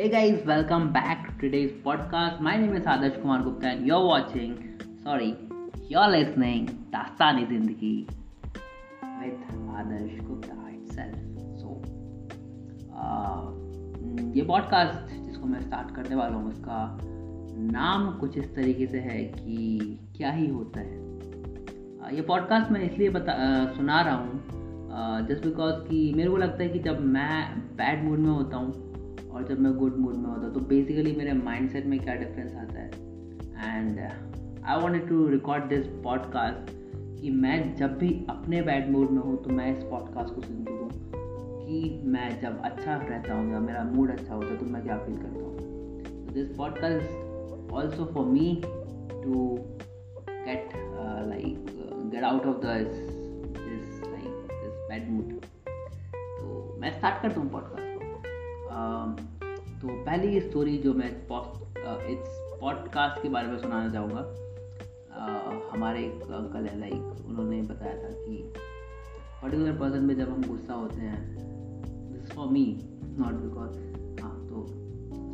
Hey guys, welcome back to today's podcast. My name is Adarsh Kumar Gupta and you're watching, sorry, you're listening Dastani Zindagi with Adarsh Gupta itself. So, uh, ये podcast जिसको मैं start करने वाला हूँ उसका नाम कुछ इस तरीके से है कि क्या ही होता है uh, ये पॉडकास्ट मैं इसलिए बता uh, सुना रहा हूँ जस्ट uh, बिकॉज़ कि मेरे को लगता है कि जब मैं बैड मूड में होता हूँ और जब मैं गुड मूड में होता हूँ तो बेसिकली मेरे माइंडसेट में क्या डिफरेंस आता है? And I want to record this podcast कि मैं जब भी अपने बैड मूड में हूँ तो मैं इस पॉडकास्ट को सुन सकूँ कि मैं जब अच्छा रहता हूँ या मेरा मूड अच्छा होता है तो मैं क्या फील करता हूँ? This podcast also for me to get like get out of this like this bad mood तो मैं स्टार्ट करता हूँ पॉडकास्ट तो पहली स्टोरी जो मैं इस पॉडकास्ट के बारे में सुनाना चाहूँगा। हमारे एक अंकल है लाइक उन्होंने बताया था कि पर्टिकुलर पर्सन पे जब हम गुस्सा होते हैं this for me not because हाँ तो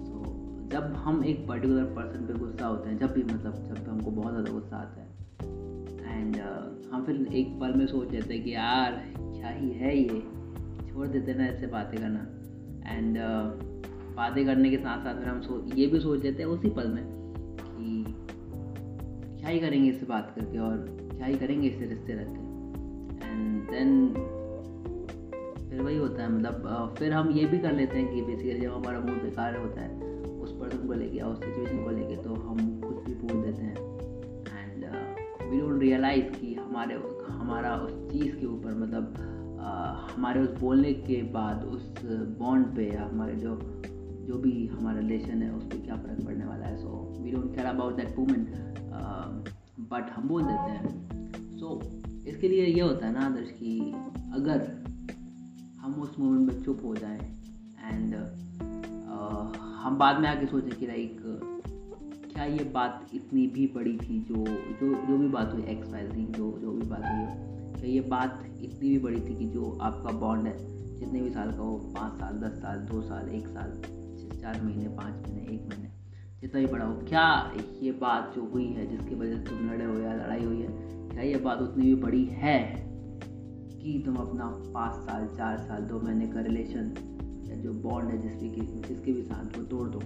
सो जब हम एक पर्टिकुलर पर्सन पे गुस्सा होते हैं जब भी मतलब जब हमको बहुत ज़्यादा गुस्सा आता है एंड uh, हम फिर एक पल में सोच लेते हैं कि यार क्या ही है ये? छोड़ देते ना ऐसे बातें करना। एंड uh, बातें करने के साथ साथ फिर हम सो ये भी सोच लेते हैं उसी पल में कि क्या ही करेंगे इससे बात करके और क्या ही करेंगे इससे रिश्ते रख के। एंड देन फिर वही होता है मतलब uh, फिर हम ये भी कर लेते हैं कि बेसिकली जब हमारा मूड बेकार होता है उस पर्सन को लेके या उस सिचुएशन को लेके तो हम कुछ भी बोल देते हैं। एंड वी डोंट रियलाइज़ कि हमारे हमारा उस चीज़ के ऊपर मतलब हमारे उस बोलने के बाद उस बॉन्ड पे या हमारे जो जो भी हमारा रिलेशन है उस पर क्या फ़र्क पड़ने वाला है? So we don't care about that moment but हम बोल देते हैं। सो so, इसके लिए ये होता है ना आदर्श कि अगर हम उस मोमेंट में चुप हो जाएँ एंड uh, हम बाद में आके सोचें कि लाइक क्या ये बात इतनी भी बड़ी थी जो जो जो भी बात हुई एक्स वाई जो जो भी बात हुई क्या ये बात इतनी भी बड़ी थी कि जो आपका बॉन्ड है, जितने भी साल का हो, पाँच साल, दस साल, दो साल, एक साल चार महीने, पाँच महीने, एक महीने, जितना भी बड़ा हो, क्या ये बात जो हुई है, जिसकी वजह से तुम लड़े हो या लड़ाई हुई है, क्या ये बात उतनी भी बड़ी है कि तुम अपना पाँच साल, चार साल, दो महीने का रिलेशन या जो बॉन्ड है जिसके जिसके भी साथ को तोड़ दो?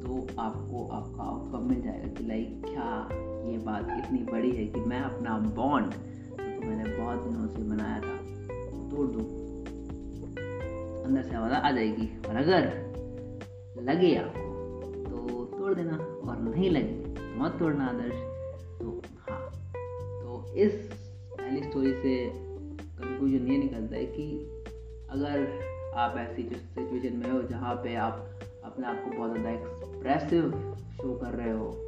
तो आपको आपका आउटकम मिल जाएगा कि लाइक क्या ये बात इतनी बड़ी है कि मैं अपना बॉन्ड तो मैंने बहुत दिनों से बनाया था, तोड़ दूँ। अंदर से आवाज़ आ जाएगी, और अगर लगे आपको तो तोड़ देना, और नहीं लगे तो मत तोड़ना आदर्श। तो हाँ तो इस पहली स्टोरी से कंक्लूजन ये निकलता है कि अगर आप ऐसी सिचुएशन में हो जहाँ पे आप अपने आप को बहुत ज़्यादा एक्सप्रेसिव शो कर रहे हो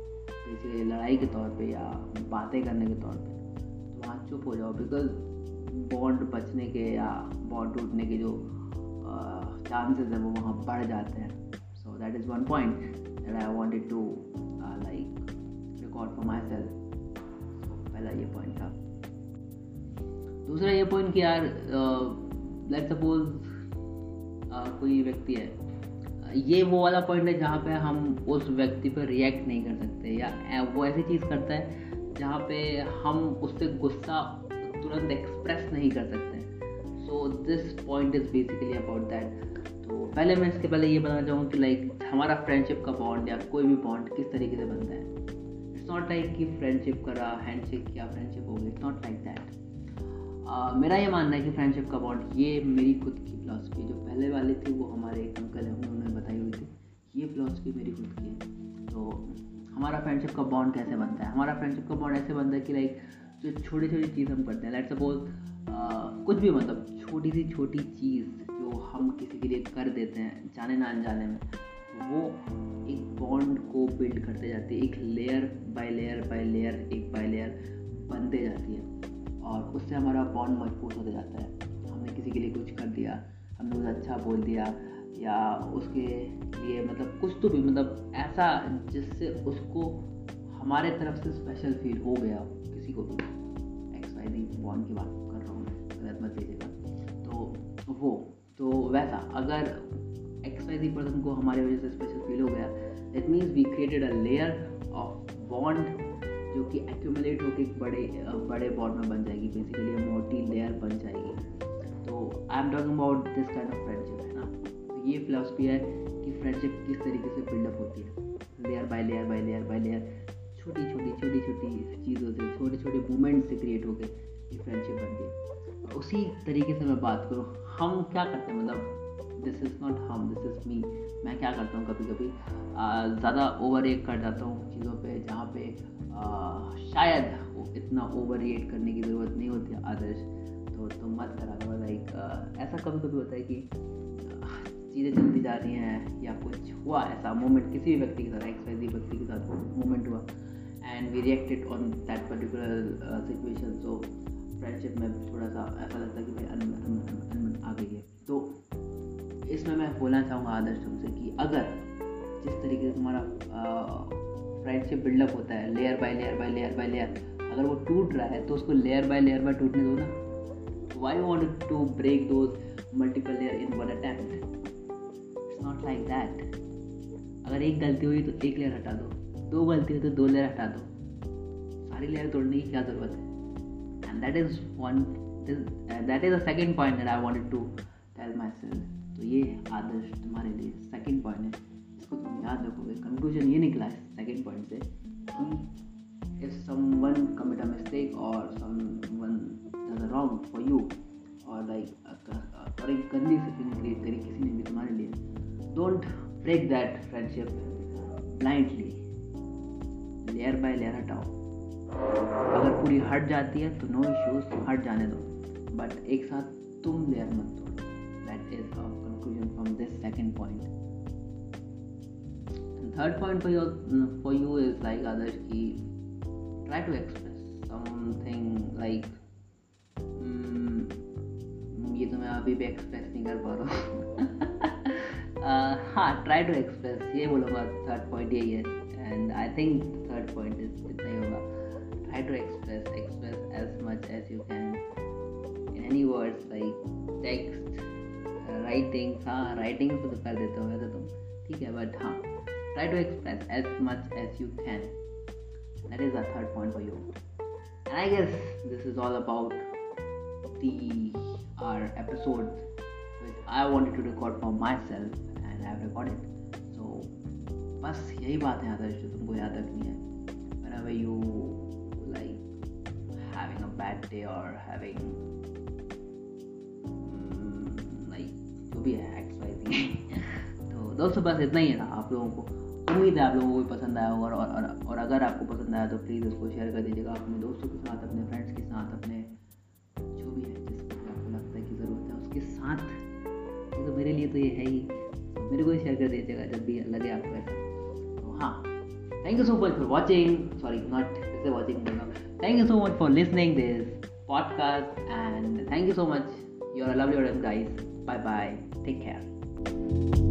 जैसे लड़ाई के तौर पे या बातें करने के तौर पे तो वहाँ चुप हो जाओ बिकॉज़ बॉन्ड बचने के या बॉन्ड टूटने के जो चांसेस है वो वहाँ बढ़ जाते हैं। So that is one point that I wanted to like record for myself पहला ये पॉइंट था। दूसरा ये पॉइंट कि यार लेट सपोज़ कोई व्यक्ति है ये वो वाला पॉइंट है जहाँ पे हम उस व्यक्ति पर रिएक्ट नहीं कर सकते या वो ऐसी चीज़ करता है जहाँ पे हम उससे गुस्सा तुरंत एक्सप्रेस नहीं कर सकते। So this point is basically about that तो पहले मैं इसके पहले ये बताना चाहूँ कि लाइक हमारा फ्रेंडशिप का बॉन्ड या कोई भी बॉन्ड किस तरीके से बनता है। इट्स नॉट लाइक कि फ्रेंडशिप करा हैंडशेक किया फ्रेंडशिप हो गई। इट्स नॉट लाइक दैट मेरा ये मानना है कि फ्रेंडशिप का बॉन्ड ये मेरी खुद की फिलासफी जो वाली थी, वो हमारे एक अंकल हैं, उन्होंने बताई हुई थी। ये फिलासफी मेरी खुद की है। तो हमारा फ्रेंडशिप का बॉन्ड कैसे बनता है? हमारा फ्रेंडशिप का बॉन्ड ऐसे बनता है कि लाइक जो छोटी छोटी चीज़ हम करते हैं लेट सपोज़ कुछ भी मतलब छोटी सी छोटी चीज़ जो हम किसी के लिए कर देते हैं, जाने ना अनजाने में, वो एक बॉन्ड को बिल्ड करते जाती है, एक layer by layer by layer एक बाय लेयर बनते जाती है। और उससे हमारा बॉन्ड मज़बूत होता जाता है। हमने किसी के लिए कुछ कर दिया हमने उसे अच्छा बोल दिया, या उसके लिए मतलब कुछ तो भी मतलब ऐसा जिससे उसको हमारे तरफ़ से स्पेशल फील हो गया, किसी को भी। एक्स वाई डी बॉन्ड की बात कर रहा हूँ मैं, गलत मत लीजिएगा। तो वो तो वैसा, अगर एक्स वाई जी पर्सन को हमारे वजह से स्पेशल फील हो गया that means we created a layer of bond जो कि एक्यूमुलेट होकर एक बड़े बड़े बॉन्ड में बन जाएगी बेसिकली मोटी लेयर बन जाएगी। I am talking about this kind of friendship है ना? तो ये फिलोसफी है कि फ्रेंडशिप किस तरीके से बिल्डअप होती है। Layer by layer by layer by layer छोटी छोटी छोटी छोटी चीज़ों से छोटे छोटे मूवमेंट से क्रिएट होकर ये फ्रेंडशिप बनती है उसी तरीके से मैं बात करूँ हम क्या करते हैं? मतलब दिस इज़ नॉट हम दिस इज़ मी मैं क्या करता हूँ कभी कभी ज़्यादा ओवर रिएक्ट कर जाता हूँ चीज़ों पे जहाँ पे आ, शायद इतना ओवर रिएक्ट करने की ज़रूरत नहीं होती आदर्श तो तुम मत करा करो लाइक ऐसा कभी कभी होता है कि चीज़ें चलती जा रही हैं या कुछ हुआ ऐसा मोमेंट किसी भी व्यक्ति के साथ एक्स वाई व्यक्ति के साथ मोमेंट हुआ and we reacted on that particular situation so friendship में थोड़ा सा ऐसा लगता है कि भाई आ गई है। तो इसमें मैं बोलना चाहूँगा आदर्श तुमसे कि अगर जिस तरीके से तुम्हारा फ्रेंडशिप बिल्डअप होता है layer by layer by layer by layer अगर वो टूट रहा है तो उसको लेयर बाय लेयर बाय टूटने दो ना। Why want to break those multiple layer in one attempt it's not like that अगर एक गलती हुई तो एक लेयर हटा दो। दो गलती हुई तो दो लेयर हटा दो। सारी लेयर तोड़ने की क्या ज़रूरत है? And that is one uh, that is the second point that I wanted to tell myself. तो ये आदर्श तुम्हारे लिए सेकेंड पॉइंट है। इसको तुम याद रखोगे। कंक्लूजन ये निकला है सेकेंड पॉइंट से। कि if someone commit a mistake or someone does a wrong for you or like और एक गंदी सी फीलिंग क्रिएट करी, किसी ने भी तुम्हारे लिए don't break that friendship blindly layer by layer हटाओ। अगर पूरी हट जाती है तो नो इश्यूज़ हट जाने दो। बट एक साथ तुम लेयर मत तोड़ो। That is conclusion from this second point third point for your for you is like others की try to express something like ये तो मैं अभी भी एक्सप्रेस नहीं कर पा रहा हूँ। हाँ ट्राई टू एक्सप्रेस ये बोलूँगा थर्ड पॉइंट यही है and I think third point is इतना ही होगा। Try to express express as much as you can. In any words, like text writing हाँ राइटिंग तो कर देते हो वैसे तुम, ठीक है बट हाँ try to express as much as you can that is the third point for you I guess this is all about the our episodes which I wanted to record for myself and I have recorded. So बस यही बात है आदर्श जो तुमको याद रखनी है। Whenever you bad day or having mm, जो भी है एक्सरसाइजिंग तो दोस्तों बस इतना ही है ना आप लोगों को। उम्मीद है आप लोगों को भी पसंद आया होगा और, और, और अगर आपको पसंद आया तो प्लीज़ उसको शेयर कर दीजिएगा अपने दोस्तों के साथ अपने फ्रेंड्स के साथ अपने साथ तो मेरे लिए तो ये है ही। मेरे को ही शेयर कर दीजिएगा जब भी लगे आपको ऐसा। तो हाँ thank you so much for watching sorry not say watching thank you so much for listening this podcast and thank you so much you're are lovely guys bye bye take care thank you